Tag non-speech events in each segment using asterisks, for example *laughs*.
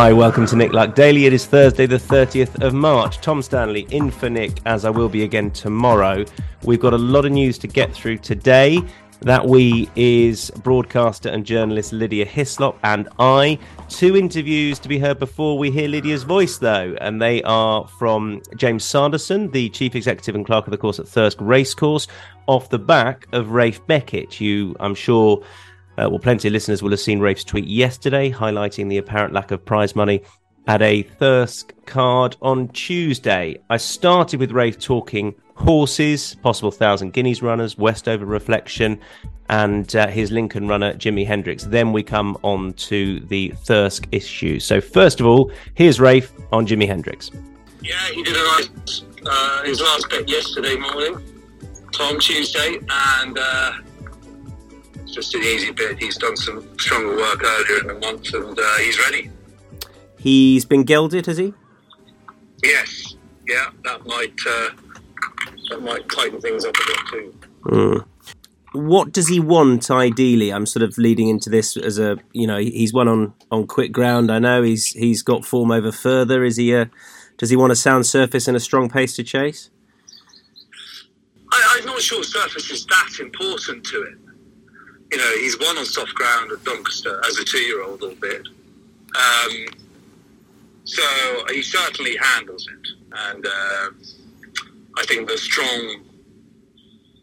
Hi, welcome to Nick Luck Daily. It is Thursday, the 30th of March. Tom Stanley in for Nick, as I will be again tomorrow. We've got a lot of news to get through today. That we is broadcaster and journalist Lydia Hislop and I. Two interviews to be heard before we hear Lydia's voice, though, and they are from James Sanderson, the chief executive and clerk of the course at Thirsk Racecourse, off the back of Ralph Beckett. You, I'm sure uh, well, plenty of listeners will have seen Ralph's tweet yesterday highlighting the apparent lack of prize money at a Thirsk card on Tuesday. I started with Ralph talking horses, possible Thousand Guineas runners, Westover Reflection, and uh, his Lincoln runner, Jimi Hendrix. Then we come on to the Thirsk issue. So, first of all, here's Ralph on Jimi Hendrix. Yeah, he did a nice, uh, his last bet yesterday morning, Tom Tuesday, and uh, just an easy bit. He's done some stronger work earlier in the month, and uh, he's ready. He's been gelded, has he? Yes. Yeah, that might uh, that might tighten things up a bit too. Mm. What does he want ideally? I'm sort of leading into this as a you know he's won on on quick ground. I know he's he's got form over further. Is he a does he want a sound surface and a strong pace to chase? I, I'm not sure surface is that important to it you know, he's won on soft ground at Doncaster as a two-year-old, albeit. Um, so he certainly handles it, and uh, I think the strong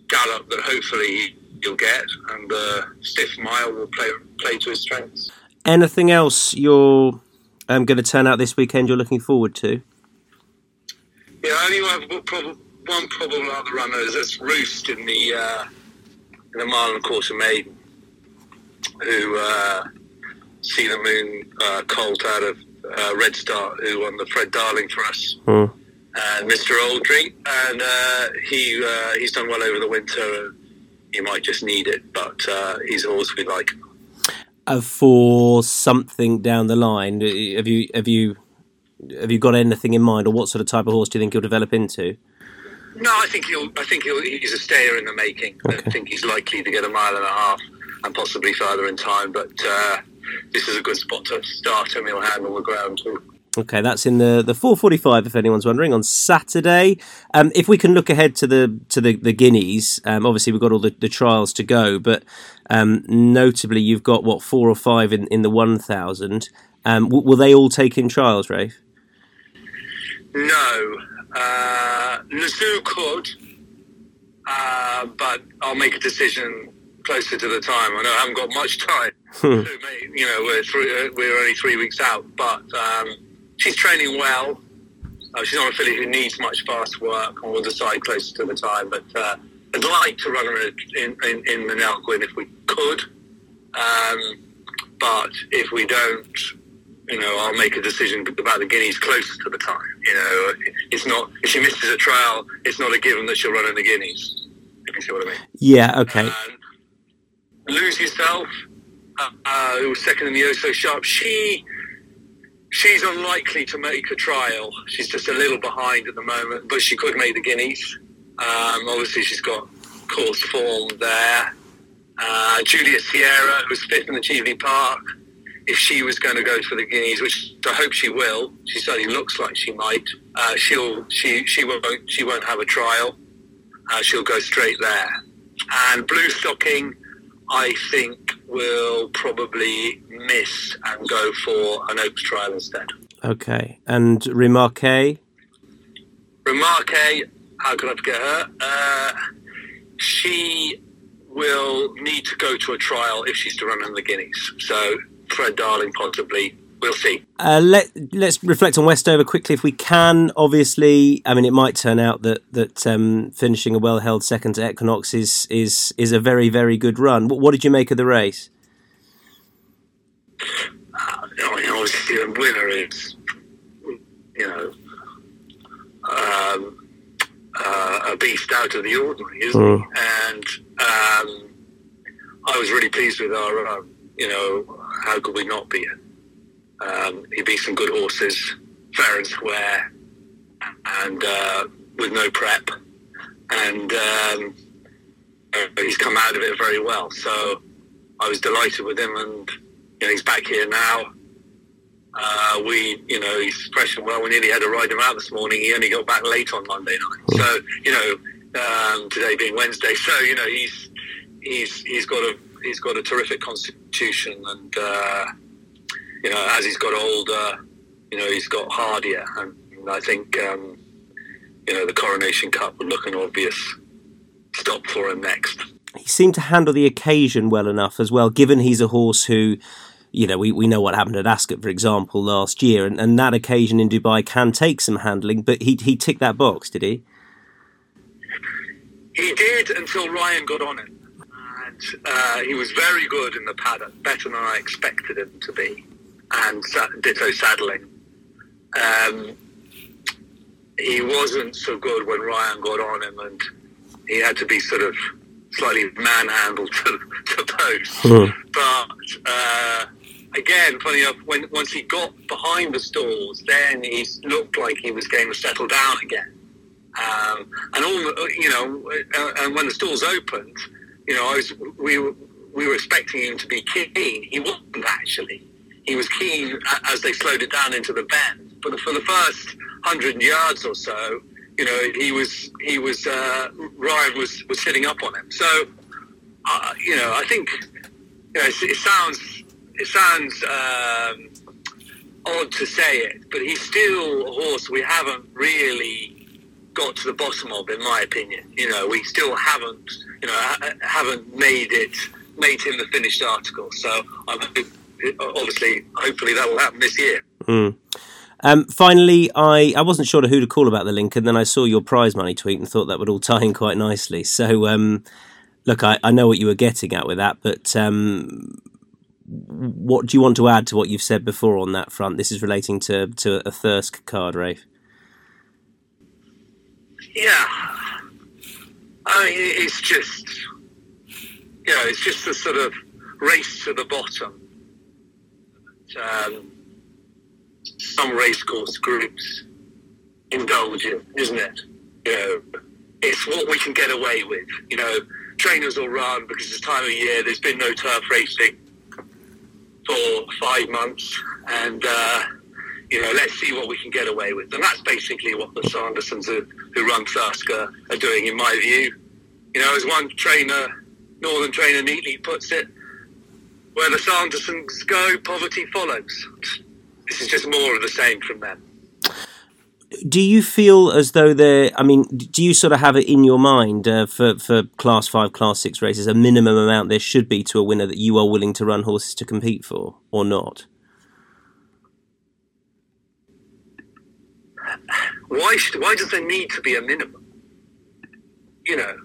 gallop that hopefully he'll get, and the stiff mile will play play to his strengths. Anything else you're um, going to turn out this weekend? You're looking forward to? Yeah, I only have one problem. One problem about the runners that's roost in the uh, in the mile and a quarter maiden who uh, Sea The Moon uh, colt out of uh, Red Star, who won the Fred Darling for us, mm. and Mr. Oldry, and uh, he uh, he's done well over the winter. He might just need it, but uh, he's a horse we like. for something down the line, have you have you have you got anything in mind, or what sort of type of horse do you think he'll develop into? No, I think he'll. I think he'll, he's a stayer in the making. Okay. I think he's likely to get a mile and a half and possibly further in time. But uh, this is a good spot to start, and he'll handle the ground too. Okay, that's in the the 4:45. If anyone's wondering, on Saturday. Um, if we can look ahead to the to the the guineas, um, obviously we've got all the, the trials to go, but um, notably you've got what four or five in, in the 1,000. Um, w- will they all take in trials, Ralph? No, uh, could, uh, but I'll make a decision closer to the time. I know I haven't got much time. *laughs* Hmm. you know, we're three, uh, we're only three weeks out, but um, she's training well. Uh, she's not a filly who needs much fast work, and we'll decide closer to the time. But uh, I'd like to run her in, in, in the Nell if we could. Um, but if we don't, you know, I'll make a decision about the guineas closer to the time. You know, it's not if she misses a trial, it's not a given that she'll run in the guineas. If you see what I mean. Yeah. Okay. Um, lose yourself, uh, uh, who was second in the Oh So Sharp. She she's unlikely to make a trial. She's just a little behind at the moment, but she could make the Guineas. Um, obviously, she's got course form there. Uh, Julia Sierra, who was fifth in the Cheveley Park, if she was going to go for the Guineas, which I hope she will, she certainly looks like she might. Uh, she'll she she won't she won't have a trial. Uh, she'll go straight there. And Bluestocking I think we'll probably miss and go for an Oaks trial instead. Okay. And Remarquee? Remarquee, how could I forget her? Uh, she will need to go to a trial if she's to run in the Guineas. So Fred Darling possibly we'll see. Uh, let let's reflect on Westover quickly if we can. Obviously, I mean, it might turn out that that um, finishing a well held second to Equinox is is is a very very good run. What, what did you make of the race? Uh, you know, obviously the winner is, you know, um, uh, a beast out of the ordinary, isn't mm. he? And um, I was really pleased with our, uh, you know, how could we not be? Um, he beat some good horses, fair and square, and uh, with no prep, and um, he's come out of it very well. So I was delighted with him, and you know, he's back here now. Uh, we, you know, he's fresh and well. We nearly had to ride him out this morning. He only got back late on Monday night. Hmm. So, you know, um, today being Wednesday, so you know, he's he's he's got a he's got a terrific constitution, and uh, you know, as he's got older, you know, he's got hardier, and I think um, you know the Coronation Cup would look an obvious stop for him next. He seemed to handle the occasion well enough as well, given he's a horse who you know, we, we know what happened at Ascot, for example, last year, and, and that occasion in Dubai can take some handling, but he, he ticked that box, did he? He did until Ryan got on it. And uh, he was very good in the paddock, better than I expected him to be, and ditto saddling. Um, he wasn't so good when Ryan got on him, and he had to be sort of slightly manhandled to, to post. Mm. But uh, again, funny enough, when once he got behind the stalls, then he looked like he was going to settle down again. Um, and all you know, uh, and when the stalls opened, you know, I was we were we were expecting him to be keen. He wasn't actually. He was keen as they slowed it down into the bend. But for the first hundred yards or so, you know, he was he was uh, Ryan was was sitting up on him. So, uh, you know, I think you know, it, sounds it sounds um, odd to say it, but he's still a horse we haven't really got to the bottom of, in my opinion. You know, we still haven't, you know, haven't made it, made him the finished article. So I'm obviously, hopefully, that will happen this year. Mm. Um, finally, I, I wasn't sure who to call about the link, and then I saw your prize money tweet and thought that would all tie in quite nicely. So, um, look, I, I know what you were getting at with that, but um, what do you want to add to what you've said before on that front? This is relating to, to a Thirsk card, Ralph. Yeah, I mean, it's just, you know, it's just a sort of race to the bottom. Um, some racecourse groups indulge in, isn't it? You know, it's what we can get away with. You know, trainers will run because it's time of year. There's been no turf racing for five months, and uh, you know, let's see what we can get away with. And that's basically what the Sandersons who, who run Thirsk are doing, in my view. You know, as one trainer, Northern trainer, neatly puts it, where the Sandersons go, poverty follows. This is just more of the same from them do you feel as though there? I mean, do you sort of have it in your mind uh, for for class five, class six races, a minimum amount there should be to a winner that you are willing to run horses to compete for, or not? Why should, why does there need to be a minimum? You know,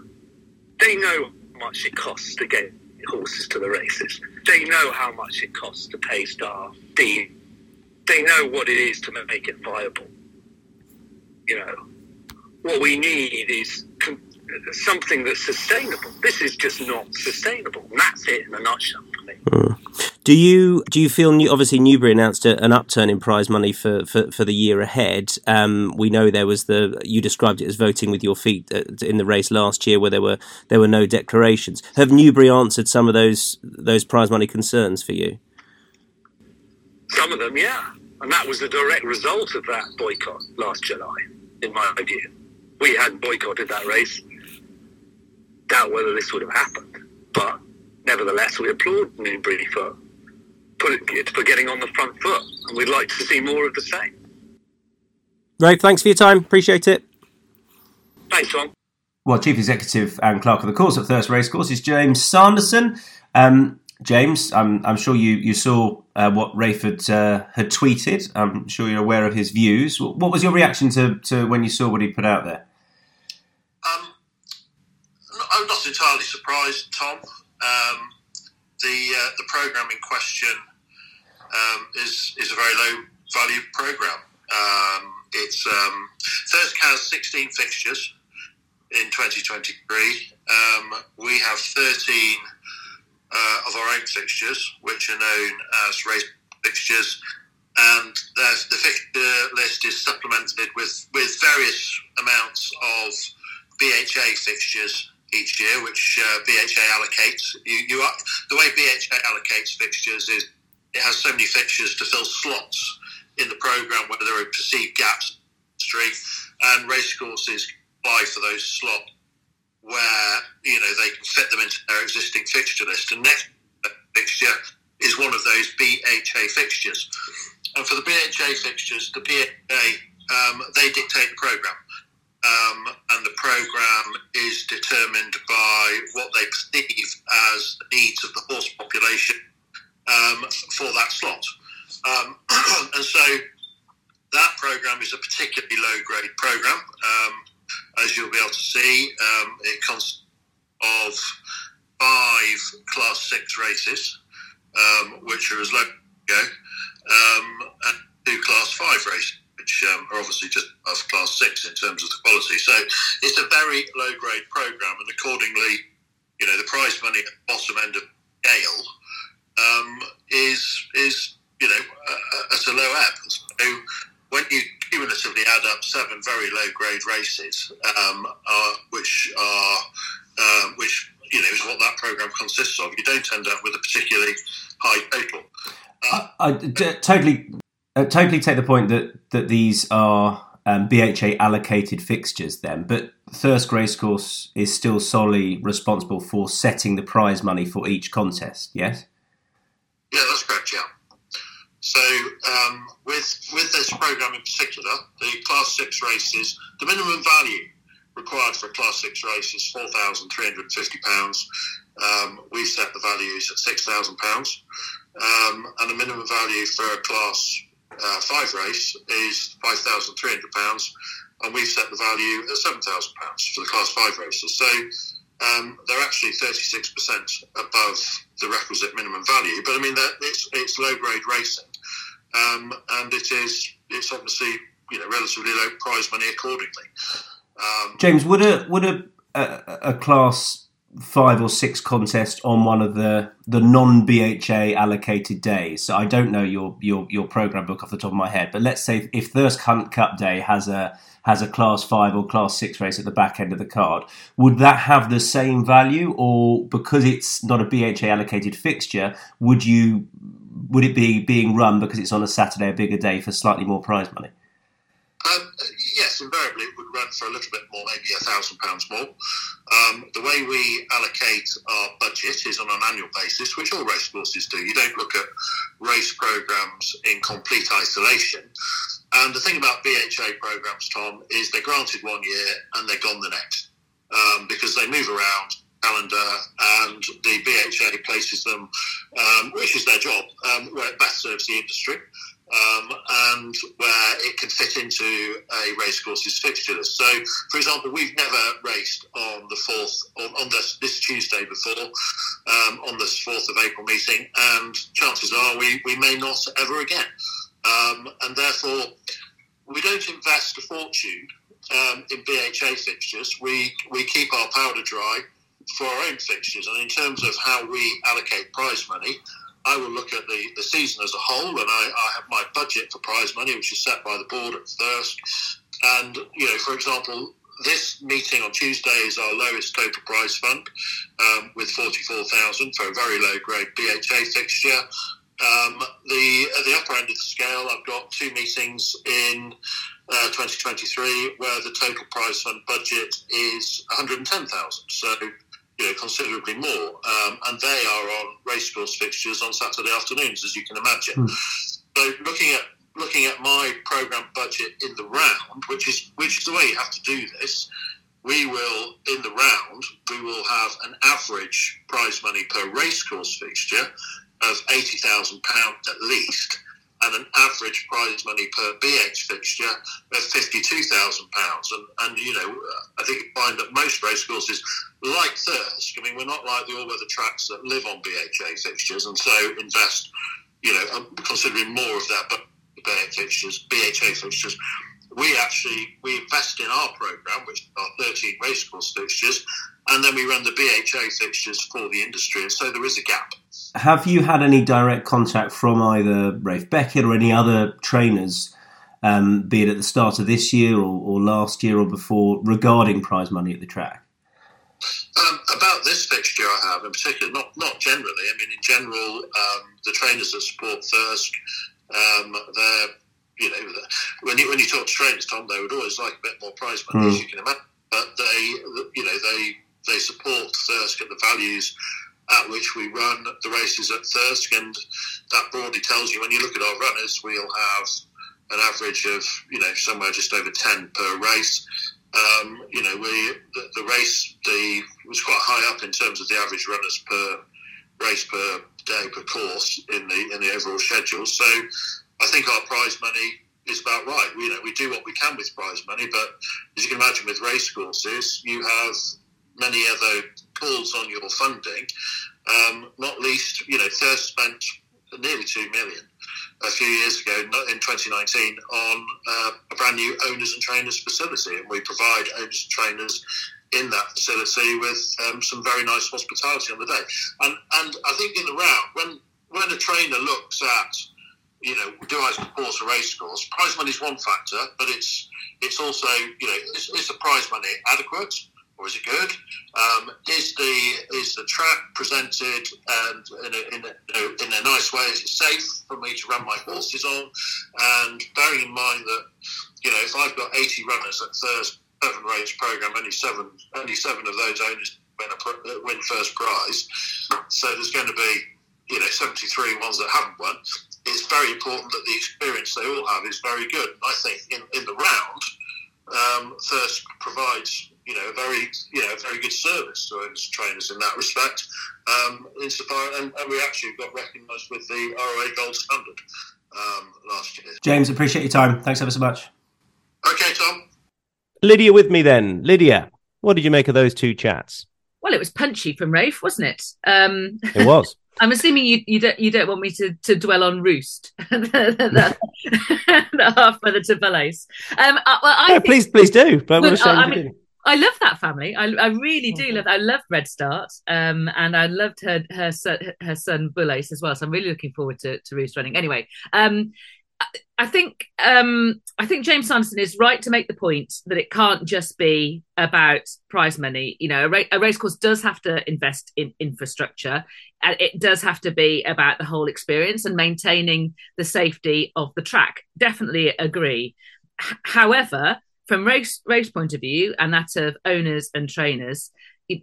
they know how much it costs to get horses to the races. They know how much it costs to pay staff. They, they know what it is to make it viable you know, what we need is something that's sustainable. This is just not sustainable. And that's it in a nutshell Mm. Do you do you feel new, obviously Newbury announced a, an upturn in prize money for, for, for the year ahead? Um, we know there was the you described it as voting with your feet uh, in the race last year where there were there were no declarations. Have Newbury answered some of those those prize money concerns for you? Some of them, yeah, and that was the direct result of that boycott last July in my view. We had boycotted that race. Doubt whether this would have happened, but nevertheless, we applaud Newbury for put it, for getting on the front foot, and we'd like to see more of the same. Right, thanks for your time. Appreciate it. Thanks, Tom. Well, Chief Executive and Clerk of the Course at Thirsk Racecourse is James Sanderson. Um, James, I'm, I'm sure you, you saw uh, what Rayford had, uh, had tweeted. I'm sure you're aware of his views. What was your reaction to, to when you saw what he put out there? Um, I'm not entirely surprised, Tom. Um, the uh, the program in question um, is is a very low value program. Um, it's um, has 16 fixtures in 2023. Um, we have 13 uh, of our own fixtures, which are known as race fixtures, and the fixture list is supplemented with with various amounts of BHA fixtures each year, which uh, BHA allocates. You, you are, the way BHA allocates fixtures is it has so many fixtures to fill slots in the program where there are perceived gaps street and racecourses apply for those slots where you know they can fit them into their existing fixture list. And next fixture is one of those BHA fixtures. And for the BHA fixtures, the BHA um, they dictate the program. Um, and the program is determined by what they perceive as the needs of the horse population um, for that slot. Um, *clears throat* and so that program is a particularly low grade program. Um, as you'll be able to see, um, it consists of five class six races, um, which are as low as go, and two class five races. Which um, are obviously just class six in terms of the quality. So it's a very low grade program, and accordingly, you know, the prize money at the bottom end of scale um, is is you know uh, at a low ebb. So when you cumulatively add up seven very low grade races, um, uh, which are uh, which you know is what that program consists of, you don't end up with a particularly high total. I, I d- totally, uh, totally take the point that that these are um, BHA allocated fixtures then, but Thirsk Racecourse is still solely responsible for setting the prize money for each contest. Yes. Yeah, that's correct. Yeah. So um, with with this program in particular, the Class Six races, the minimum value required for a Class Six race is four thousand three hundred fifty pounds. Um, we've set the values at six thousand pounds, um, and the minimum value for a Class uh, Five race is five thousand three hundred pounds, and we've set the value at seven thousand pounds for the Class Five races. So um, they're actually 36% above the requisite minimum value. But I mean, it's, it's low grade racing um, and it is it's obviously you know relatively low prize money accordingly. Um, James, would a would a, a, a class five or six contests on one of the the non BHA allocated days. So I don't know your your your program book off the top of my head, but let's say if Thirsk Hunt Cup Day has a has a class five or class six race at the back end of the card, would that have the same value, or because it's not a BHA allocated fixture, would you would it be being run because it's on a Saturday, a bigger day, for slightly more prize money? Um, invariably it would run for a little bit more, maybe a thousand pounds more. Um, the way we allocate our budget is on an annual basis, which all racecourses do. You don't look at race programs in complete isolation. And the thing about BHA programs, Tom, is they're granted one year and they're gone the next um, because they move around calendar, and the BHA places them, um, which is their job, um, where it best serves the industry. Um, and where it can fit into a racecourse's fixture. So, for example, we've never raced on the fourth on, on this, this, Tuesday before um, on this fourth of April meeting, and chances are we, we may not ever again. Um, and therefore, we don't invest a fortune um, in BHA fixtures. We we keep our powder dry for our own fixtures. And in terms of how we allocate prize money, I will look at the, the season as a whole, and I, I have my budget for prize money, which is set by the board at Thirsk. And, you know, for example, this meeting on Tuesday is our lowest total prize fund um, with 44,000 for a very low grade BHA fixture. Um, the at the upper end of the scale, I've got two meetings in uh, 2023 where the total prize fund budget is 110,000. So you know, considerably more, um, and they are on racecourse fixtures on Saturday afternoons, as you can imagine. Mm. So, looking at looking at my program budget in the round, which is which is the way you have to do this, we will in the round we will have an average prize money per racecourse fixture of eighty thousand pounds at least and an average prize money per BH fixture of £52,000. And, and, you know, I think you find that most racecourses, like Thirsk, I mean, we're not like the all weather tracks that live on BHA fixtures and so invest you know, um, considering more of their BHA fixtures, BHA fixtures, we actually we invest in our program, which are 13 racecourse fixtures, and then we run the BHA fixtures for the industry, and so there is a gap. Have you had any direct contact from either Ralph Beckett or any other trainers, um, be it at the start of this year or, or, last year or before, regarding prize money at the track? Um, about this fixture, I have in particular, not not generally. I mean, in general, um, the trainers that support Thirsk, um, they're you know, when you when you talk to trainers, Tom, they would always like a bit more prize money, mm. as hmm. you can imagine. But they, you know, they they support Thirsk at the values at which we run the races at Thirsk, and that broadly tells you when you look at our runners, we'll have an average of you know somewhere just over ten per race. Um, you know, we the, the, race the was quite high up in terms of the average runners per race per day per course in the in the overall schedule. So I think our prize money is about right. We, you know, we do what we can with prize money, but as you can imagine, with race courses, you have many other calls on your funding. Um, not least, you know, Thirsk spent nearly two million a few years ago in 2019 on uh, a brand new owners and trainers facility, and we provide owners and trainers in that facility with um, some very nice hospitality on the day. And and I think in the round, when when a trainer looks at you know, do I support a race course? Prize money is one factor, but it's it's also, you know, is, is the prize money adequate or is it good? Um, is the is the track presented and in a, in, a, in a nice way? Is it safe for me to run my horses on? And bearing in mind that, you know, if I've got 80 runners at Thirsk seven race program, only seven only seven of those owners win, a, win first prize. So there's going to be you know 73 ones that haven't won it's very important that the experience they all have is very good. And I think in, in the round, um, provides you know a very you know a very good service to its trainers in that respect. Um, insofar, and, and, we actually got recognised with the ROA Gold Standard um, last year. James, appreciate your time. Thanks ever so much. Okay, Tom. Lydia, with me then. Lydia, what did you make of those two chats? Well, it was punchy from Ralph, wasn't it? Um, it was. *laughs* I'm assuming you, you don't you don't want me to, to dwell on Roost, *laughs* the, the, *laughs* half brother to Belace. Um, uh, well, I no, think, please please do. But well, I, mean, I love that family. I, I really do mm-hmm. love. I love Red Start, um, and I loved her her son, her son Bulace as well. So I'm really looking forward to, to Roost running. Anyway, um, I think um, I think James Sanderson is right to make the point that it can't just be about prize money. You know, a, ra- a racecourse does have to invest in infrastructure, and it does have to be about the whole experience and maintaining the safety of the track. Definitely agree. H- however, from race race point of view and that of owners and trainers,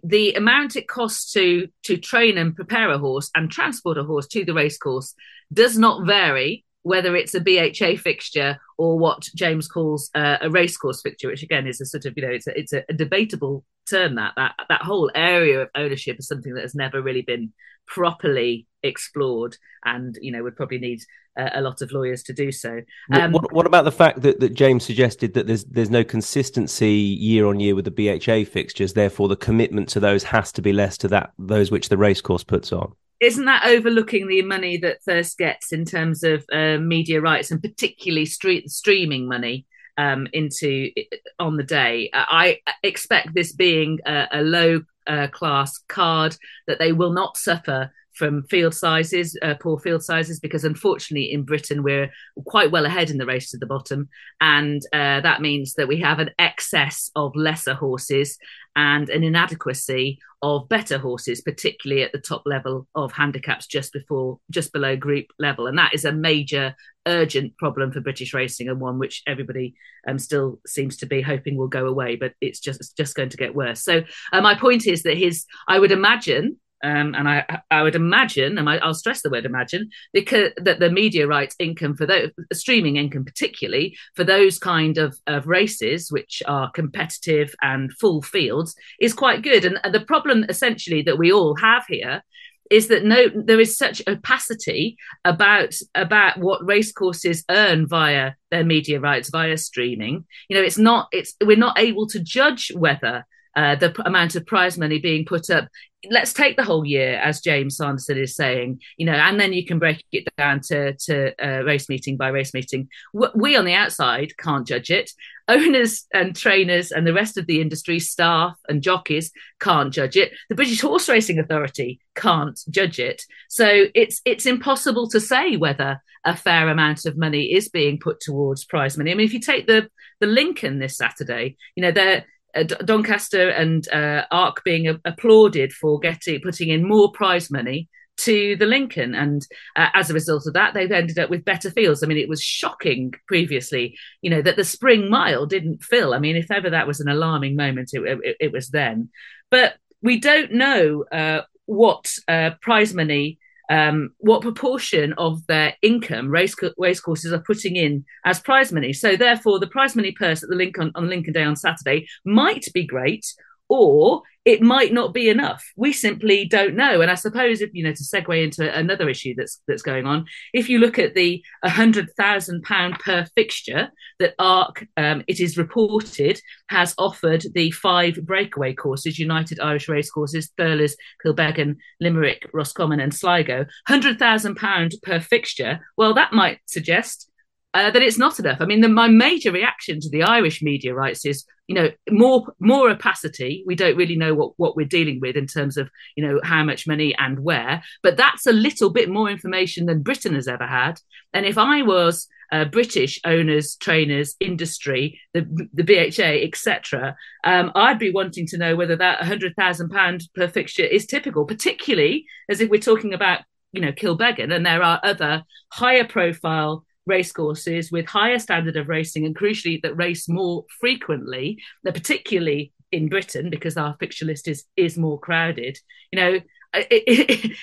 the amount it costs to to train and prepare a horse and transport a horse to the racecourse does not vary whether it's a BHA fixture or what James calls uh, a racecourse fixture, which again is a sort of you know it's a, it's a, debatable term that that that whole area of ownership is something that has never really been properly explored, and you know would probably need uh, a lot of lawyers to do so. Um, what, what, about the fact that, that James suggested that there's there's no consistency year on year with the BHA fixtures, therefore the commitment to those has to be less to that those which the racecourse puts on isn't that overlooking the money that Thirsk gets in terms of uh, media rights and particularly street streaming money um, into on the day? I expect this being a, a low uh, class card that they will not suffer from field sizes, uh, poor field sizes, because unfortunately in Britain we're quite well ahead in the race to the bottom, and uh, that means that we have an excess of lesser horses and an inadequacy of better horses, particularly at the top level of handicaps just before, just below group level, and that is a major, urgent problem for British racing, and one which everybody um, still seems to be hoping will go away, but it's just it's just going to get worse. So uh, my point is that his, I would imagine, um, and I, I would imagine, and I, will stress the word imagine, because that the media rights income for those streaming income, particularly for those kind of, of races which are competitive and full fields, is quite good. And the problem essentially that we all have here is that no there is such opacity about about what racecourses earn via their media rights via streaming you know it's not it's we're not able to judge whether uh, the p- amount of prize money being put up. Let's take the whole year, as James Sanderson is saying, you know, and then you can break it down to to uh, race meeting by race meeting. We on the outside can't judge it. Owners and trainers and the rest of the industry, staff and jockeys can't judge it. The British Horse Racing Authority can't judge it. So it's it's impossible to say whether a fair amount of money is being put towards prize money. I mean, if you take the the Lincoln this Saturday, you know, they're uh, Doncaster and uh, ARC being a- applauded for getting putting in more prize money to the Lincoln, and uh, as a result of that, they've ended up with better fields. I mean, it was shocking previously, you know, that the Spring Mile didn't fill. I mean, if ever that was an alarming moment, it, it, it was then. But we don't know uh, what uh, prize money um, what proportion of their income race racecourses are putting in as prize money. So therefore, the prize money purse at the Lincoln on Lincoln Day on Saturday might be great, or it might not be enough. We simply don't know. And I suppose if you know to segue into another issue that's that's going on, if you look at the hundred thousand pound per fixture that ARC, um, it is reported, has offered the five breakaway courses: United Irish Race Courses, Thurles, Kilbeggan, Limerick, Roscommon, and Sligo. Hundred thousand pound per fixture. Well, that might suggest uh, that it's not enough. I mean, the, my major reaction to the Irish media rights is, you know, more more opacity. We don't really know what what we're dealing with in terms of, you know, how much money and where. But that's a little bit more information than Britain has ever had. And if I was uh, British owners, trainers, industry, the the BHA, etc., um, I'd be wanting to know whether that hundred thousand pound per fixture is typical, particularly as if we're talking about, you know, Kilbeggan, and there are other higher profile racecourses with higher standard of racing and crucially that race more frequently, particularly in Britain because our fixture list is is more crowded. You know, *laughs*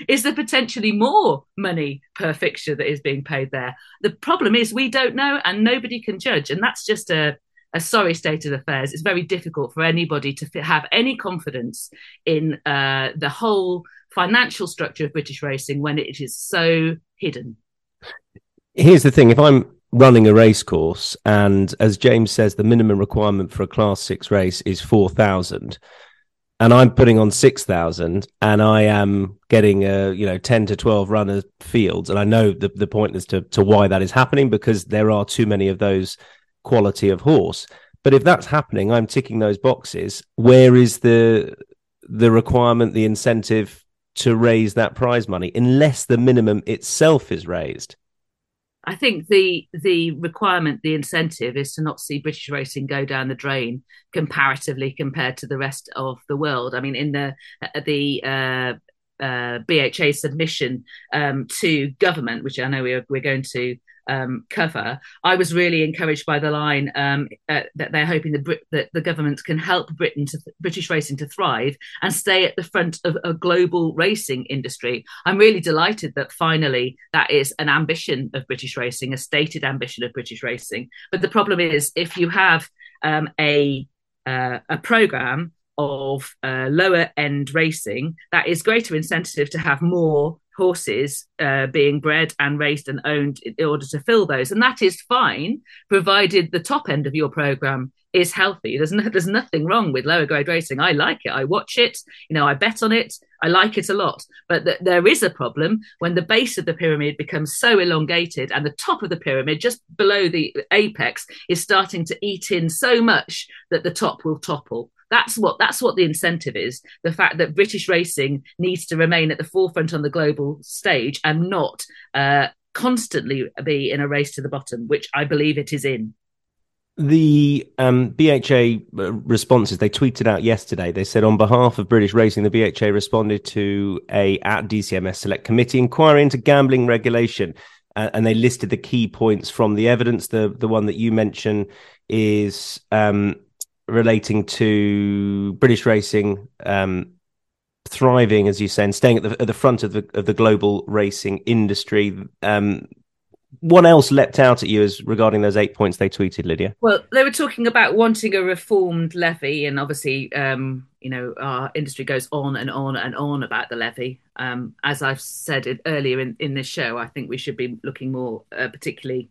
is there potentially more money per fixture that is being paid there? The problem is we don't know and nobody can judge, and that's just a a sorry state of affairs. It's very difficult for anybody to have any confidence in uh, the whole financial structure of British racing when it is so hidden here's the thing if i'm running a race course and as james says the minimum requirement for a class 6 race is 4000 and i'm putting on 6000 and i am getting a you know 10 to 12 runner fields and i know the, the point as to, to why that is happening because there are too many of those quality of horse. But if that's happening i'm ticking those boxes. Where is the the requirement the incentive to raise that prize money unless the minimum itself is raised I think the the requirement, the incentive, is to not see British racing go down the drain comparatively compared to the rest of the world. I mean, in the the uh, uh, BHA submission um, to government, which I know we're, we're going to um, cover, I was really encouraged by the line um, uh, that they're hoping the Brit- that the government can help Britain to th- British racing to thrive and stay at the front of a global racing industry. I'm really delighted that finally that is an ambition of British racing, a stated ambition of British racing. But the problem is if you have um, a uh, a program of uh, lower end racing, that is greater incentive to have more horses uh, being bred and raised and owned in order to fill those. And that is fine, provided the top end of your program is healthy. There's no, there's nothing wrong with lower grade racing. I like it. I watch it. You know, I bet on it. I like it a lot. But th- there is a problem when the base of the pyramid becomes so elongated and the top of the pyramid, just below the apex, is starting to eat in so much that the top will topple. That's what that's what the incentive is. The fact that British racing needs to remain at the forefront on the global stage and not uh, constantly be in a race to the bottom, which I believe it is in. The um, BHA uh, responses they tweeted out yesterday. They said on behalf of British Racing, the BHA responded to a at DCMS Select Committee inquiry into gambling regulation, uh, and they listed the key points from the evidence. The the one that you mentioned is um, relating to British racing um, thriving, as you say, and staying at the, at the front of the of the global racing industry. Um, what else leapt out at you as regarding those eight points they tweeted, Lydia? Well, they were talking about wanting a reformed levy, and obviously, um, you know, our industry goes on and on and on about the levy. Um, as I've said earlier in, in this show, I think we should be looking more, uh, particularly,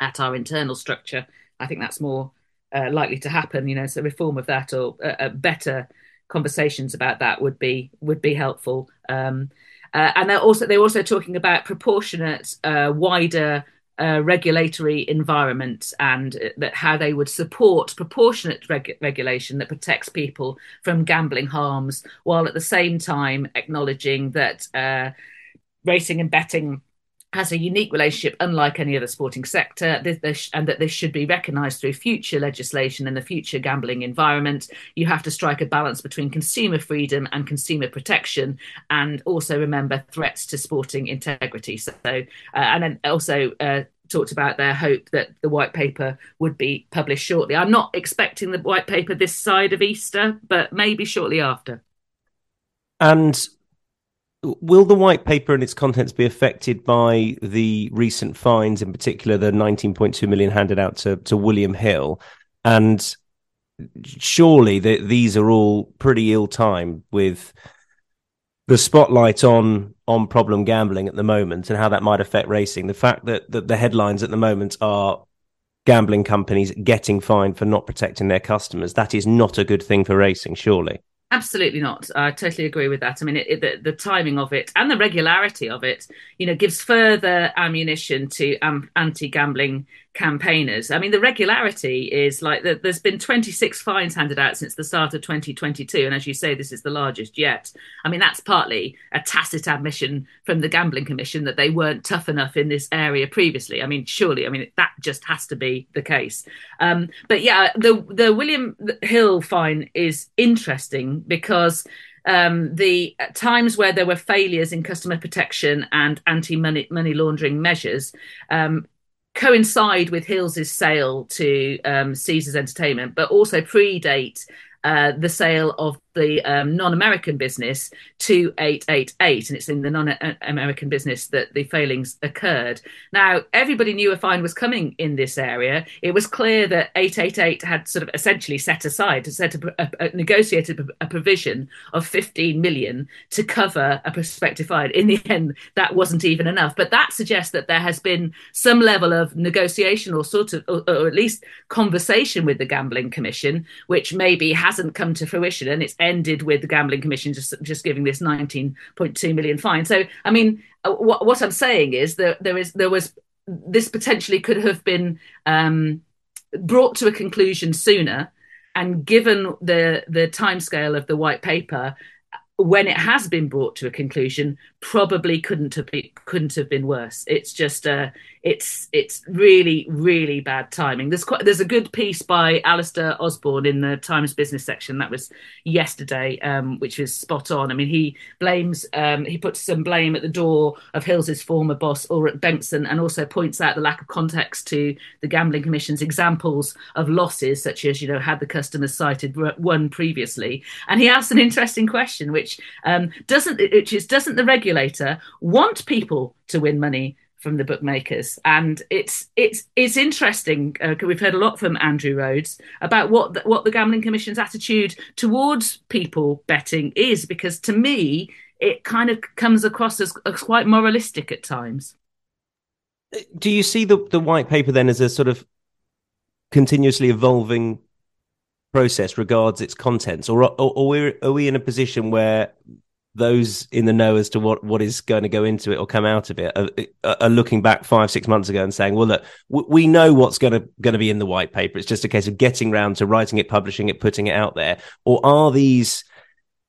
at our internal structure. I think that's more uh, likely to happen. You know, so reform of that or uh, better conversations about that would be would be helpful. Um, uh, and they're also they're also talking about proportionate, uh, wider uh, regulatory environment and uh, that how they would support proportionate reg- regulation that protects people from gambling harms, while at the same time acknowledging that uh, racing and betting has a unique relationship, unlike any other sporting sector, and that this should be recognised through future legislation in the future gambling environment. You have to strike a balance between consumer freedom and consumer protection, and also remember threats to sporting integrity. So, uh, and then also. Uh, talked about their hope that the white paper would be published shortly. I'm not expecting the white paper this side of Easter, but maybe shortly after. And Will the white paper and its contents be affected by the recent fines, in particular the 19.2 million handed out to, to William Hill? And surely the, these are all pretty ill timed with the spotlight on on problem gambling at the moment and how that might affect racing. The fact that, that the headlines at the moment are gambling companies getting fined for not protecting their customers, that is not a good thing for racing, surely. Absolutely not. I totally agree with that. I mean, it, it, the, the, timing of it and the regularity of it, you know, gives further ammunition to um, anti-gambling campaigners. I mean, the regularity is like the, there's been 26 fines handed out since the start of 2022. And as you say, this is the largest yet. I mean, that's partly a tacit admission from the Gambling Commission that they weren't tough enough in this area previously. I mean, surely, I mean, that just has to be the case. Um, but yeah, the, the William Hill fine is interesting because um, the times where there were failures in customer protection and anti money money laundering measures um, coincide with Hills's sale to um, Caesars Entertainment, but also predate uh, the sale of the um, non-American business to 888, and it's in the non-American business that the failings occurred. Now, everybody knew a fine was coming in this area. It was clear that 888 had sort of essentially set aside, set a, a, a negotiated a provision of 15 million to cover a prospective fine. In the end, that wasn't even enough. But that suggests that there has been some level of negotiation or sort of, or, or at least conversation with the Gambling Commission, which maybe hasn't come to fruition, and it's ended with the gambling commission just just giving this 19.2 million fine. So I mean, uh, what, what I'm saying is that there is there was this potentially could have been um, brought to a conclusion sooner, and given the the timescale of the white paper, when it has been brought to a conclusion, probably couldn't have been couldn't have been worse. It's just uh, it's it's really really bad timing. There's quite there's a good piece by Alistair Osborne in the Times Business section that was yesterday, um, which was spot on. I mean, he blames um, he puts some blame at the door of Hills's former boss Ulrik Bengtsson, and also points out the lack of context to the Gambling Commission's examples of losses, such as you know had the customers cited one previously, and he asks an interesting question, which um, doesn't which is doesn't the regulator want people to win money from the bookmakers, and it's it's it's interesting. Uh, we've heard a lot from Andrew Rhodes about what the, what the Gambling Commission's attitude towards people betting is, because to me it kind of comes across as, as quite moralistic at times. Do you see the the white paper then as a sort of continuously evolving process regards its contents, or, or, or are we in a position where those in the know as to what, what is going to go into it or come out of it are, are looking back five six months ago and saying, "Well, look, we know what's going to going to be in the white paper. It's just a case of getting round to writing it, publishing it, putting it out there." Or are these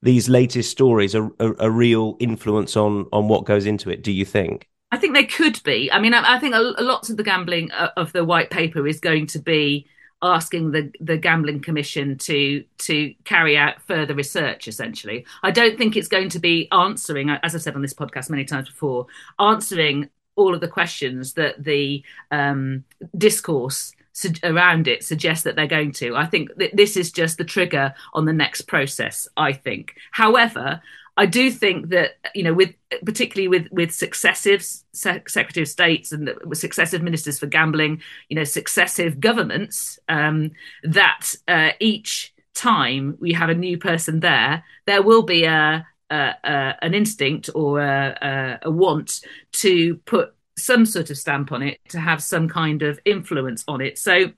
these latest stories a, a, a real influence on on what goes into it? Do you think? I think they could be. I mean, I, I think a, a lot of the gambling uh, of the white paper is going to be asking the the gambling commission to to carry out further research essentially. I don't think it's going to be answering as i've said on this podcast many times before answering all of the questions that the um, discourse around it suggests that they're going to. I think that this is just the trigger on the next process i think. However I do think that you know, with particularly with with successive sec- secretary of states and the, successive ministers for gambling, you know, successive governments, um, that uh, each time we have a new person there, there will be a, a, a an instinct or a, a want to put some sort of stamp on it to have some kind of influence on it. So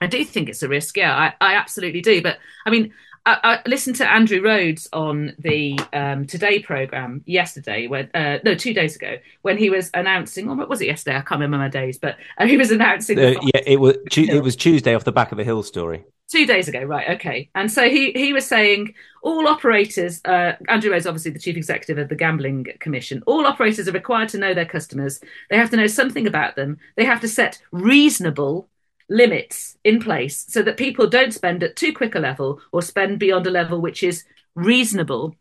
I do think it's a risk. Yeah, I, I absolutely do. But I mean, I, I, listened to Andrew Rhodes on the um, Today program yesterday, when uh, no, two days ago, when he was announcing, or what was it yesterday? I can't remember my days, but uh, he was announcing. Uh, yeah, it was it was Tuesday off the back of a Hill story. Two days ago, right? Okay, and so he he was saying all operators. Uh, Andrew Rhodes, obviously the chief executive of the Gambling Commission. All operators are required to know their customers. They have to know something about them. They have to set reasonable limits in place so that people don't spend at too quick a level or spend beyond a level which is reasonable.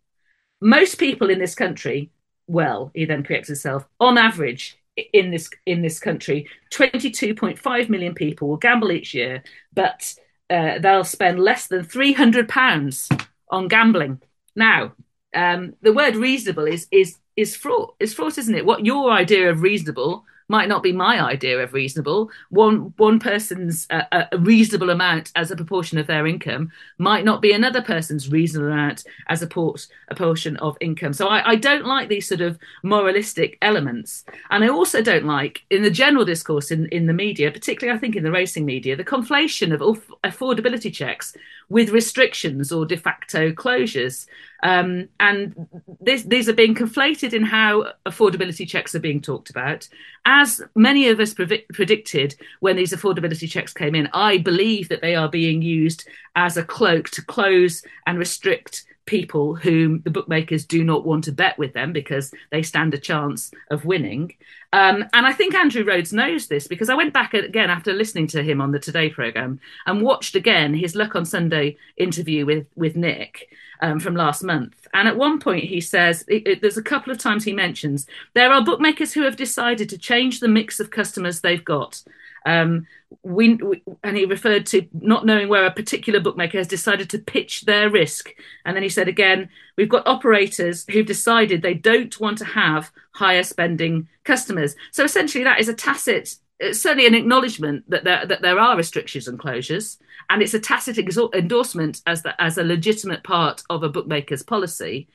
Most people in this country, well, he then corrects himself, on average in this in this country, 22.5 million people will gamble each year, but uh, they'll spend less than 300 pounds on gambling. Now, um, the word reasonable is is is fraught. Is fraught, isn't it? What your idea of reasonable might not be my idea of reasonable. One one person's uh, a reasonable amount as a proportion of their income might not be another person's reasonable amount as a, port, a portion of income. So I, I don't like these sort of moralistic elements, and I also don't like in the general discourse in in the media, particularly I think in the racing media, the conflation of affordability checks with restrictions or de facto closures. Um, and this, these are being conflated in how affordability checks are being talked about. As many of us pre- predicted when these affordability checks came in, I believe that they are being used as a cloak to close and restrict people whom the bookmakers do not want to bet with them because they stand a chance of winning. Um, and I think Andrew Rhodes knows this because I went back again after listening to him on the Today programme and watched again his Luck on Sunday interview with, with Nick um, from last month. And at one point, he says it, it, there's a couple of times he mentions there are bookmakers who have decided to change the mix of customers they've got. Um, we, we, and he referred to not knowing where a particular bookmaker has decided to pitch their risk. And then he said again, we've got operators who've decided they don't want to have higher spending customers. So essentially, that is a tacit it's certainly an acknowledgement that there, that there are restrictions and closures, and it's a tacit endorsement as the, as a legitimate part of a bookmaker's policy.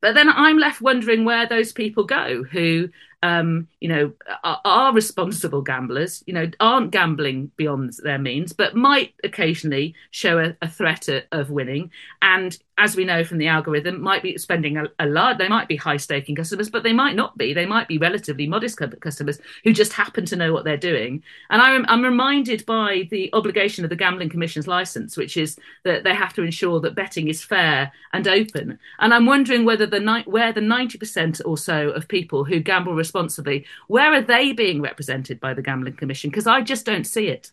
But then I'm left wondering where those people go who um, you know, are, are, responsible gamblers, you know, aren't gambling beyond their means, but might occasionally show a, a threat of, winning. And as we know from the algorithm, might be spending a, a large, they might be high staking customers, but they might not be. They might be relatively modest customers who just happen to know what they're doing. And I'm, I'm reminded by the obligation of the Gambling Commission's license, which is that they have to ensure that betting is fair and open. And I'm wondering whether the night where the 90% or so of people who gamble responsibly responsibly. Where are they being represented by the Gambling Commission? Because I just don't see it.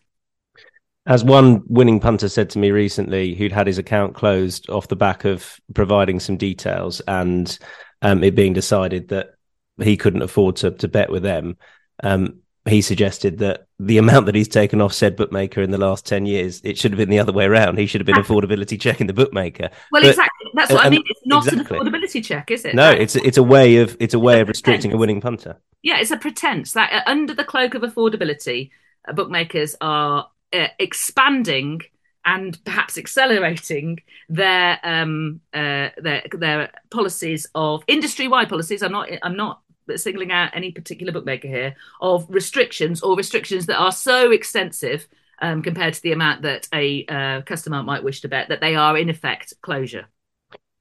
As one winning punter said to me recently, who'd had his account closed off the back of providing some details and um, it being decided that he couldn't afford to, to bet with them, um, he suggested that the amount that he's taken off said bookmaker in the last 10 years, it should have been the other way around. He should have been affordability checking the bookmaker. Well, but, exactly. That's what I mean. It's not exactly. an affordability check, is it? No, it's it's a way of it's a way of restricting a winning punter. Yeah, it's a pretense that uh, under the cloak of affordability, uh, bookmakers are uh, expanding and perhaps accelerating their um, uh, their their policies of industry wide policies. I'm not I'm not singling out any particular bookmaker here of restrictions or restrictions that are so extensive um, compared to the amount that a uh, customer might wish to bet that they are in effect closure.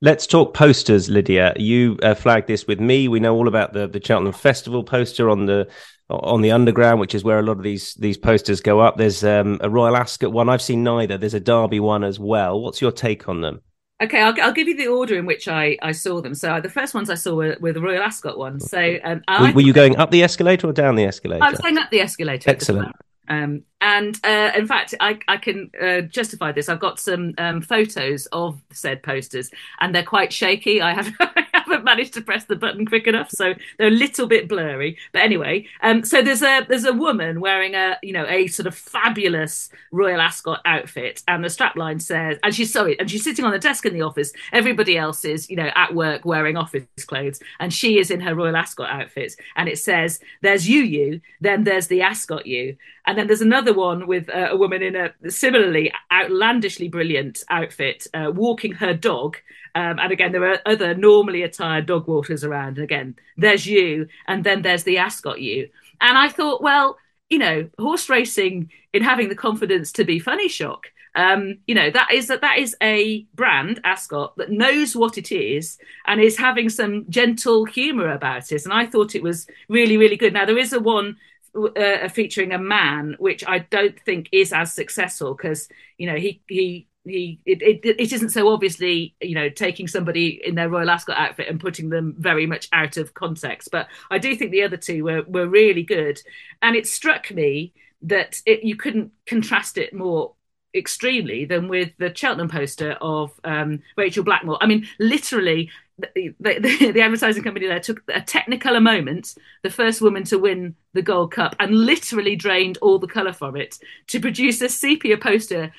Let's talk posters, Lydia. You uh, flagged this with me. We know all about the the Cheltenham Festival poster on the on the underground, which is where a lot of these these posters go up. There's um, a Royal Ascot one. I've seen neither. There's a Derby one as well. What's your take on them? Okay, I'll, I'll, give you the order in which I, I saw them. So the first ones I saw were, were the Royal Ascot ones. So um, were, were, you going up the escalator or down the escalator? I was going up the escalator. Excellent. Um, and uh, in fact, I, I can uh, justify this. I've got some um, photos of said posters, and they're quite shaky. I have *laughs* haven't *laughs* managed to press the button quick enough, so they're a little bit blurry. But anyway, um, so there's a there's a woman wearing a you know a sort of fabulous Royal Ascot outfit, and the strapline says, and she's sorry, and she's sitting on the desk in the office. Everybody else is you know at work wearing office clothes, and she is in her Royal Ascot outfit, and it says, "There's you, you, then there's the Ascot you." And then there's another one with uh, a woman in a similarly outlandishly brilliant outfit uh, walking her dog. Um, and again, there are other normally attired dog walkers around. And again, there's you, and then there's the Ascot you. And I thought, well, you know, horse racing in having the confidence to be funny shock. Um, you know, that is that that is a brand, Ascot, that knows what it is and is having some gentle humour about it. And I thought it was really, really good. Now there is a one uh, featuring a man, which I don't think is as successful because you know he he he it, it, it isn't so obviously you know taking somebody in their Royal Ascot outfit and putting them very much out of context. But I do think the other two were were really good, and it struck me that it, you couldn't contrast it more extremely than with the Cheltenham poster of um, Rachel Blackmore. I mean, literally, the, the, the, *laughs* advertising company there took a Technicolor moment, the first woman to win the Gold Cup, and literally drained all the colour from it to produce a sepia poster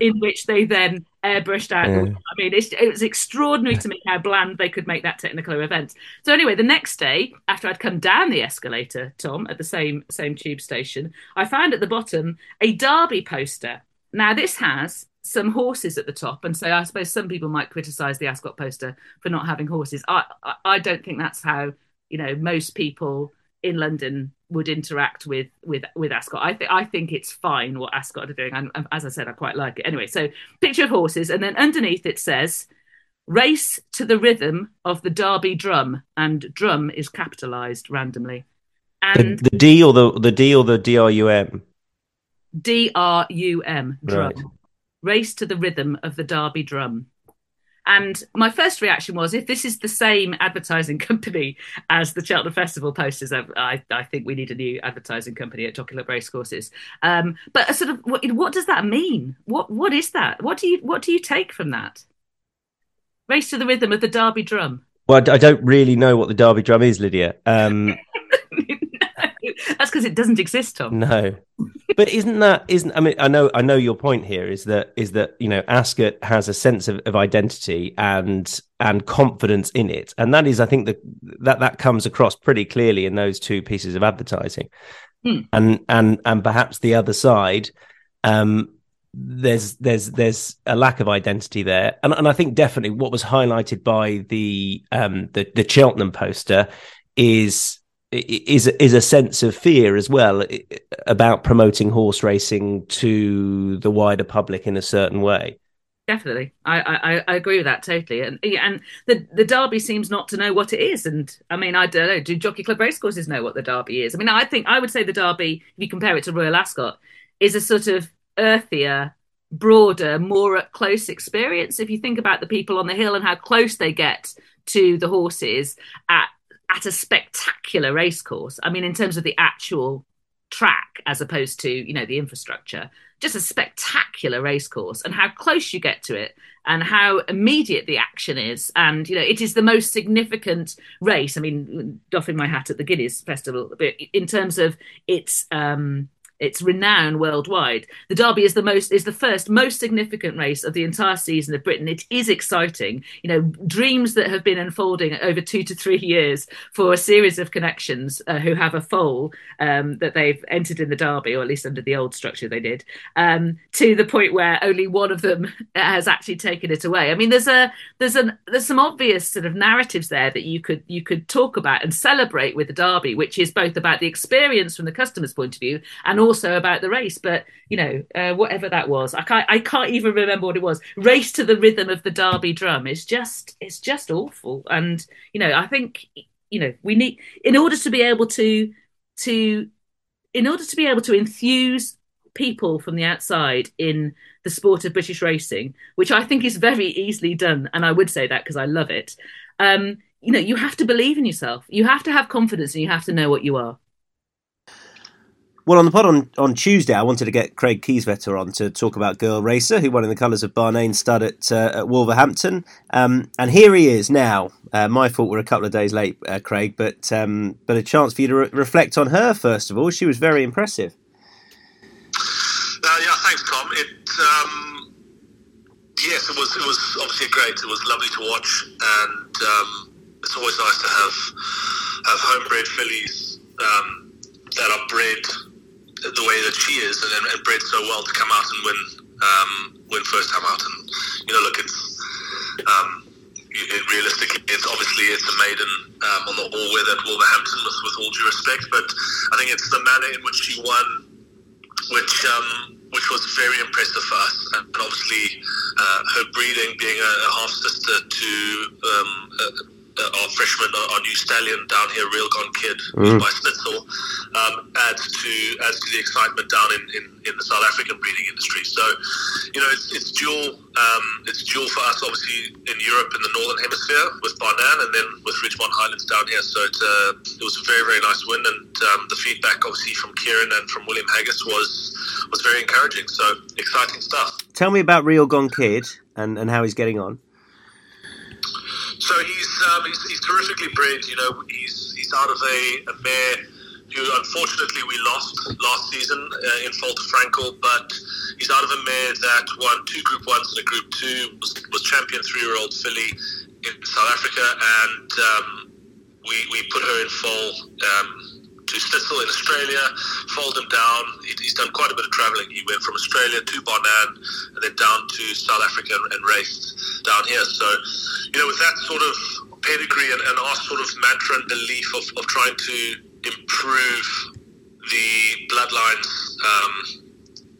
in which they then airbrushed out. Yeah. I mean, it was extraordinary to me how bland they could make that Technicolor event. So anyway, the next day, after I'd come down the escalator, Tom, at the same same tube station, I found at the bottom a Derby poster. Now this has some horses at the top, and so I suppose some people might criticise the Ascot poster for not having horses. I, I, I don't think that's how you know most people in London would interact with with with Ascot. I think I think it's fine what Ascot are doing, and as I said, I quite like it. Anyway, so picture of horses, and then underneath it says race to the rhythm of the Derby drum, and drum is capitalised randomly. And the, the, D or the the D or the D R U M. D R U M drum. Right. Race to the rhythm of the Derby drum. And my first reaction was, if this is the same advertising *laughs* company as the Cheltenham Festival posters, I, I think we need a new advertising company at Jockey Club Racecourses. Um, but sort of, what, what, does that mean? What what is that? What do you what do you take from that? Race to the rhythm of the Derby drum. Well, I don't really know what the Derby drum is, Lydia. Um, *laughs* *laughs* That's because it doesn't exist, Tom. No, but isn't that isn't? I mean, I know, I know your point here is that is that you know Ascot has a sense of, of identity and and confidence in it, and that is, I think that that that comes across pretty clearly in those two pieces of advertising, hmm. and and and perhaps the other side. Um, there's there's there's a lack of identity there, and and I think definitely what was highlighted by the um the the Cheltenham poster is is is a sense of fear as well about promoting horse racing to the wider public in a certain way. Definitely, I, I, I agree with that totally, and and the the Derby seems not to know what it is, and I mean I don't know. Do Jockey Club racecourses know what the Derby is? I mean I think I would say the Derby, if you compare it to Royal Ascot, is a sort of earthier, broader, more up close experience. If you think about the people on the hill and how close they get to the horses at at a spectacular racecourse. I mean, in terms of the actual track as opposed to you know the infrastructure just a spectacular racecourse and how close you get to it and how immediate the action is and you know it is the most significant race i mean doffing my hat at the guineas festival but in terms of its um its renown worldwide. The Derby is the most is the first most significant race of the entire season of Britain. It is exciting, you know, dreams that have been unfolding over two to three years for a series of connections uh, who have a foal um, that they've entered in the Derby, or at least under the old structure they did, um, to the point where only one of them *laughs* has actually taken it away. I mean, there's a there's an there's some obvious sort of narratives there that you could you could talk about and celebrate with the Derby, which is both about the experience from the customer's point of view and also also about the race. But you know, uh, whatever that was, I can't I can't even remember what it was. Race to the rhythm of the Derby drum is just it's just awful. And you know, I think you know we need in order to be able to to in order to be able to enthuse people from the outside in the sport of British racing, which I think is very easily done, and I would say that because I love it. Um, you know, you have to believe in yourself. You have to have confidence, and you have to know what you are. Well, on the pod on, on Tuesday, I wanted to get Craig Kieswetter on to talk about Girl Racer, who won in the colours of Barnane Stud at, uh, at Wolverhampton. Um, and here he is now. Uh, my fault, we're a couple of days late, uh, Craig, but um, but a chance for you to re- reflect on her, first of all. She was very impressive. Uh, yeah, thanks, Tom. It, um, yes, it was, it was obviously great. It was lovely to watch, and um, it's always nice to have, have homebred fillies um, that are bred the way that she is and, and bred so well to come out and win um, win first time out. And you know, look, it's um, it, realistically, it's obviously it's a maiden um, on the all-weather at Wolverhampton, with, with all due respect. But I think it's the manner in which she won, which um, which was very impressive for us. And obviously, uh, her breeding, being a, a half sister to um, uh, our freshman, our new stallion down here, Real Gone Kid, mm. by Snitzel, um, adds to adds to the excitement down in, in, in, the South African breeding industry. So, you know, it's, it's dual um, it's dual for us, obviously in Europe in the northern hemisphere with Barnane, and then with Richmond Highlands down here. So it, uh, it was a very very nice win, and um, the feedback obviously from Kieran and from William Haggas was was very encouraging. So exciting stuff. Tell me about Real Gone Kid and, and how he's getting on. So he's, um, he's, he's terrifically bred. You know, he's he's out of a, a mare who unfortunately we lost last season uh, in Falter Frankel, but he's out of a mare that won two Group Ones and a Group Two, was, was champion three-year-old filly in South Africa, and um, we we put her in foal. Um, to Snitzel in Australia, fold him down. He's done quite a bit of travelling. He went from Australia to Barnane and then down to South Africa and raced down here. So, you know, with that sort of pedigree and, and our sort of mantra and belief of, of trying to improve the bloodlines um,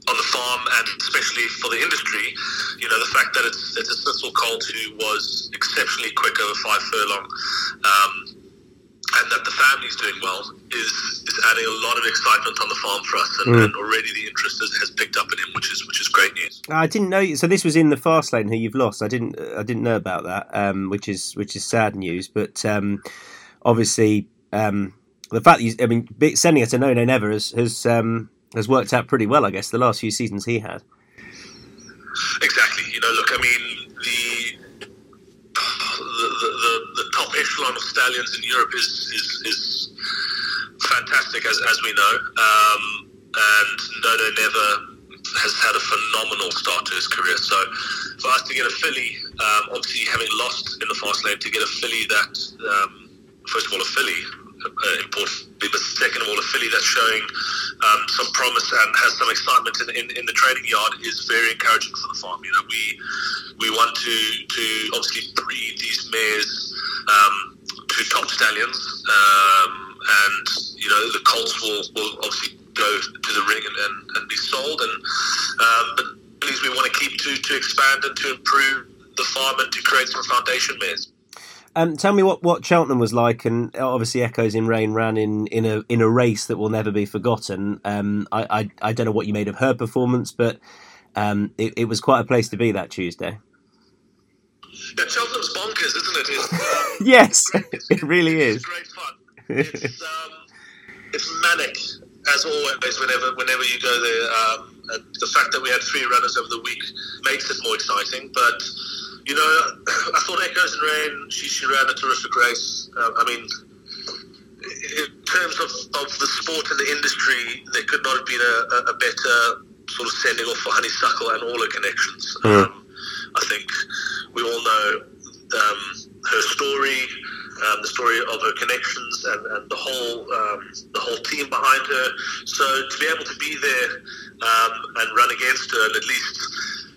on the farm and especially for the industry, you know, the fact that it's, it's a Snitzel colt who was exceptionally quick over five furlong. Um, and that the family's doing well is is adding a lot of excitement on the farm for us, and, mm. and already the interest has, has, picked up in him, which is which is great news. I didn't know. So this was in the fast lane who you've lost. I didn't I didn't know about that, um, which is which is sad news. But um, obviously, um, the fact that you, I mean, sending it to No Nay Never has has um, has worked out pretty well. I guess the last few seasons he had. Exactly. You know, look, I mean, the the, the, the, top stallions in Europe is is, is fantastic, as, as we know. Um, and No Nay Never has had a phenomenal start to his career. So for us to get a filly, um, obviously having lost in the fast lane, to get a filly that, um, first of all, a filly, uh, but second of all, a filly that's showing um, some promise and has some excitement in, in, in, the training yard is very encouraging for the farm. You know, we we want to to obviously breed these mares um, to top stallions, um, and you know the colts will, will obviously go to the ring and, and, and be sold, and um, but we want to keep to to expand and to improve the farm and to create some foundation mares. Um, tell me what, what Cheltenham was like, and obviously Echoes in Rain ran in, in a in a race that will never be forgotten. Um, I, I, I don't know what you made of her performance, but um, it, it, was quite a place to be that Tuesday. Yeah, Cheltenham's bonkers, isn't it? *laughs* Yes, it really is. It's great fun. It's, um, it's manic as always. Whenever whenever you go there, um, the fact that we had three runners over the week makes it more exciting, but you know, *coughs* I thought Echoes in Rain, she, she ran a terrific race. Uh, I mean, in terms of, of the sport and the industry, there could not have been a, a better sort of sending off for Honeysuckle and all her connections. Mm. Um, I think we all know um, her story, um, the story of her connections, and, and the whole um, the whole team behind her. So to be able to be there um, and run against her, and at least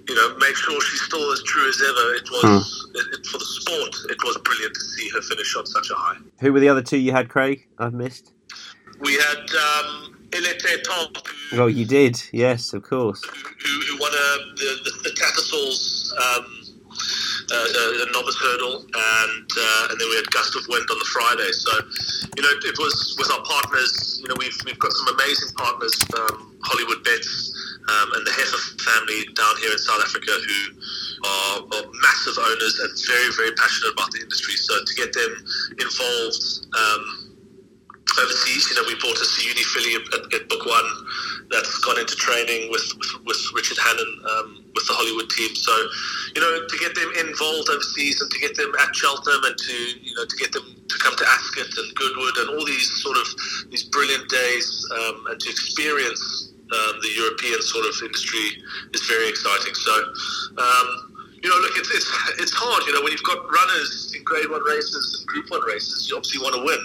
you know, make sure she's still as true as ever. It was hmm. it, it, for the sport. It was brilliant to see her finish on such a high. Who were the other two you had, Craig? I've missed. We had um, Ilete oh, you did. Yes, of course. Who, who won a, the the, the Tattersalls, uh, novice hurdle, and uh, and then we had Gust of Wind on the Friday. So, you know, it was with our partners. You know, we've we've got some amazing partners. Um, Hollywood Bets um, and the Heffer family down here in South Africa who are, are, massive owners and very, very passionate about the industry. So to get them involved um, overseas, you know, we bought a Siyouni at, at, Book One that's gone into training with, with, with Richard Hannon um, with the Hollywood team. So, you know, to get them involved overseas and to get them at Cheltenham and to, you know, to get them to come to Ascot and Goodwood and all these sort of these brilliant days um, and to experience um, the European sort of industry is very exciting. So, um, you know, look, it's, it's it's hard. You know, when you've got runners in Grade One races and Group One races, you obviously want to win,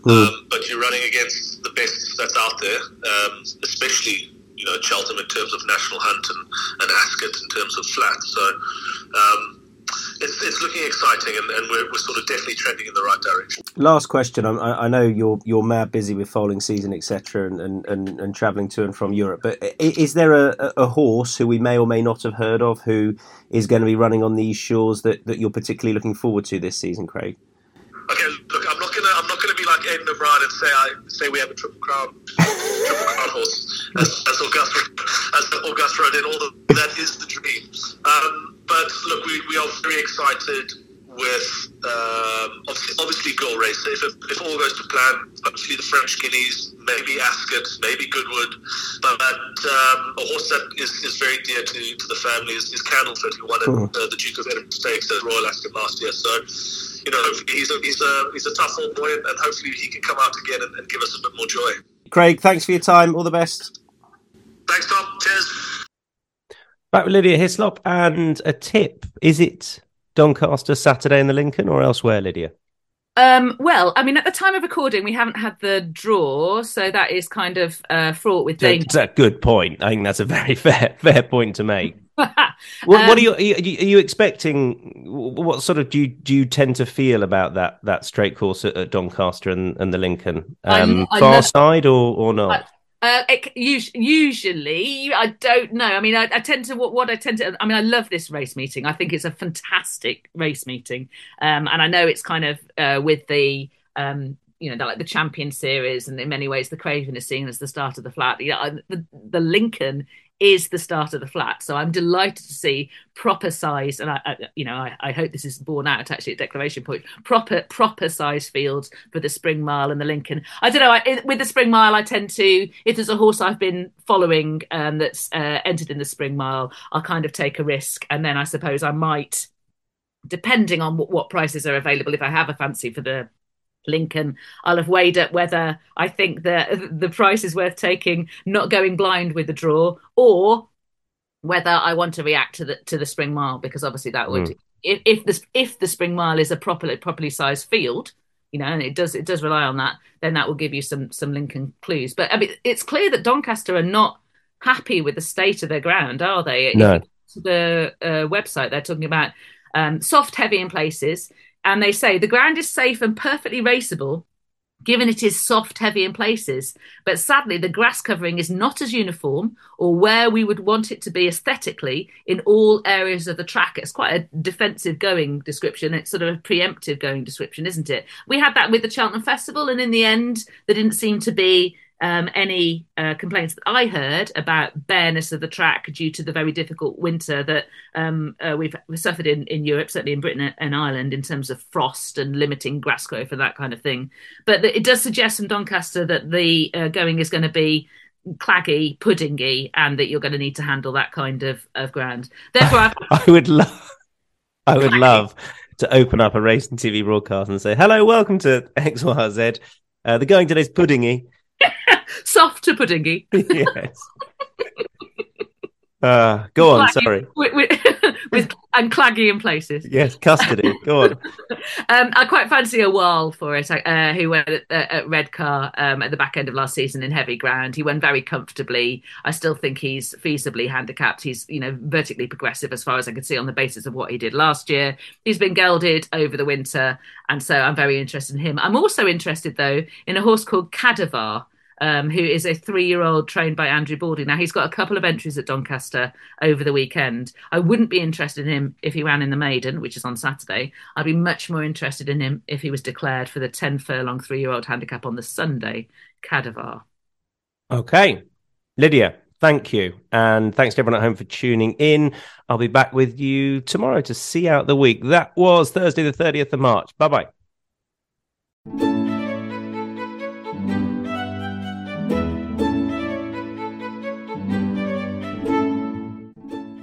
mm. um, but you're running against the best that's out there, um, especially you know Cheltenham in terms of national hunt and, and Ascot in terms of flat. So. Um, it's, it's looking exciting, and, and we're, we're sort of definitely trending in the right direction. Last question. I, I know you're you're mad busy with foaling season, etc., and, and, and, and travelling to and from Europe. But is there a, a horse who we may or may not have heard of who is going to be running on these shores that, that you're particularly looking forward to this season, Craig? Okay, look, I'm not gonna I'm not gonna be like Aidan O'Brien and say I say we have a triple crown triple crown horse as, as Augusta as Augusta did. All the, that is the dream. Um, but look, we, we are very excited with um, obviously, obviously Girl Racer. If, if all goes to plan, hopefully the French Guineas, maybe Ascot, maybe Goodwood. But um, a horse that is, is very dear to, to the family is, is Candleford, who won mm. uh, the Duke of Edinburgh Stakes at Royal Ascot last year. So, you know, he's a, he's a, he's a tough old boy, and, and hopefully he can come out again and, and give us a bit more joy. Craig, thanks for your time. All the best. Thanks, Tom. Cheers. Back with Lydia Hislop and a tip. Is it Doncaster Saturday in the Lincoln or elsewhere, Lydia? Um, well, I mean, at the time of recording, we haven't had the draw, so that is kind of uh, fraught with danger. That's a good point. I think that's a *laughs* very fair fair point to make. *laughs* what, um, what, are you, are you, are you expecting? What sort of do you do you tend to feel about that that straight course at, at Doncaster and, and the Lincoln? Um, I, I far love, side or or not? Uh, it, usually, I don't know. I mean, I, I, tend to what, what I tend to. I mean, I love this race meeting. I think it's a fantastic race meeting, um, and I know it's kind of uh, with the um, you know, they're like the champion series, and in many ways, the Craven is seen as the start of the flat. Yeah, the, the Lincoln is the start of the flat. So I'm delighted to see proper size, and I, I you know, I, I, hope this is borne out actually at declaration point. Proper, proper size fields for the Spring Mile and the Lincoln. I don't know. I, with the Spring Mile, I tend to, if there's a horse I've been following um, that's uh, entered in the Spring Mile, I'll kind of take a risk, and then I suppose I might, depending on what, what prices are available, if I have a fancy for the Lincoln. I'll have weighed up whether I think that *laughs* the price is worth taking, not going blind with the draw, or whether I want to react to the to the spring mile because obviously that would mm. if if the if the spring mile is a properly properly sized field, you know, and it does it does rely on that, then that will give you some some Lincoln clues. But I mean, it's clear that Doncaster are not happy with the state of their ground, are they? No. The uh, website they're talking about um, soft, heavy in places and they say the ground is safe and perfectly raceable given it is soft, heavy in places. But sadly, the grass covering is not as uniform or where we would want it to be aesthetically in all areas of the track. It's quite a defensive going description. It's sort of a preemptive going description, isn't it? We had that with the Cheltenham Festival, and in the end, there didn't seem to be um, any uh, complaints that I heard about bareness of the track due to the very difficult winter that um, uh, we've, suffered in, in Europe, certainly in Britain and Ireland, in terms of frost and limiting grass growth and that kind of thing. But it does suggest from Doncaster that the uh, going is going to be claggy, puddingy, and that you're going to need to handle that kind of, of ground. Therefore, I, *laughs* I would love, I would claggy. love to open up a racing TV broadcast and say, "Hello, welcome to X Y Z." Uh, the going today's puddingy *laughs* soft to puddingy. *laughs* yes. Uh, go on, sorry. With, with, *laughs* with, and claggy in places. Yes, custody. *laughs* Go on. um, I quite fancy a while for it. Uh, who went at, at Redcar um, at the back end of last season in heavy ground. He went very comfortably. I still think he's feasibly handicapped. He's you know vertically progressive as far as I can see on the basis of what he did last year. He's been gelded over the winter, and so I'm very interested in him. I'm also interested though in a horse called Cadavar um, who is a three year old trained by Andrew Balding. Now, he's got a couple of entries at Doncaster over the weekend. I wouldn't be interested in him if he ran in the maiden, which is on Saturday. I'd be much more interested in him if he was declared for the 10 furlong three year old handicap on the Sunday, Cadavar. Okay. Lydia, thank you. And thanks to everyone at home for tuning in. I'll be back with you tomorrow to see out the week. That was Thursday, the 30th of March. Bye bye.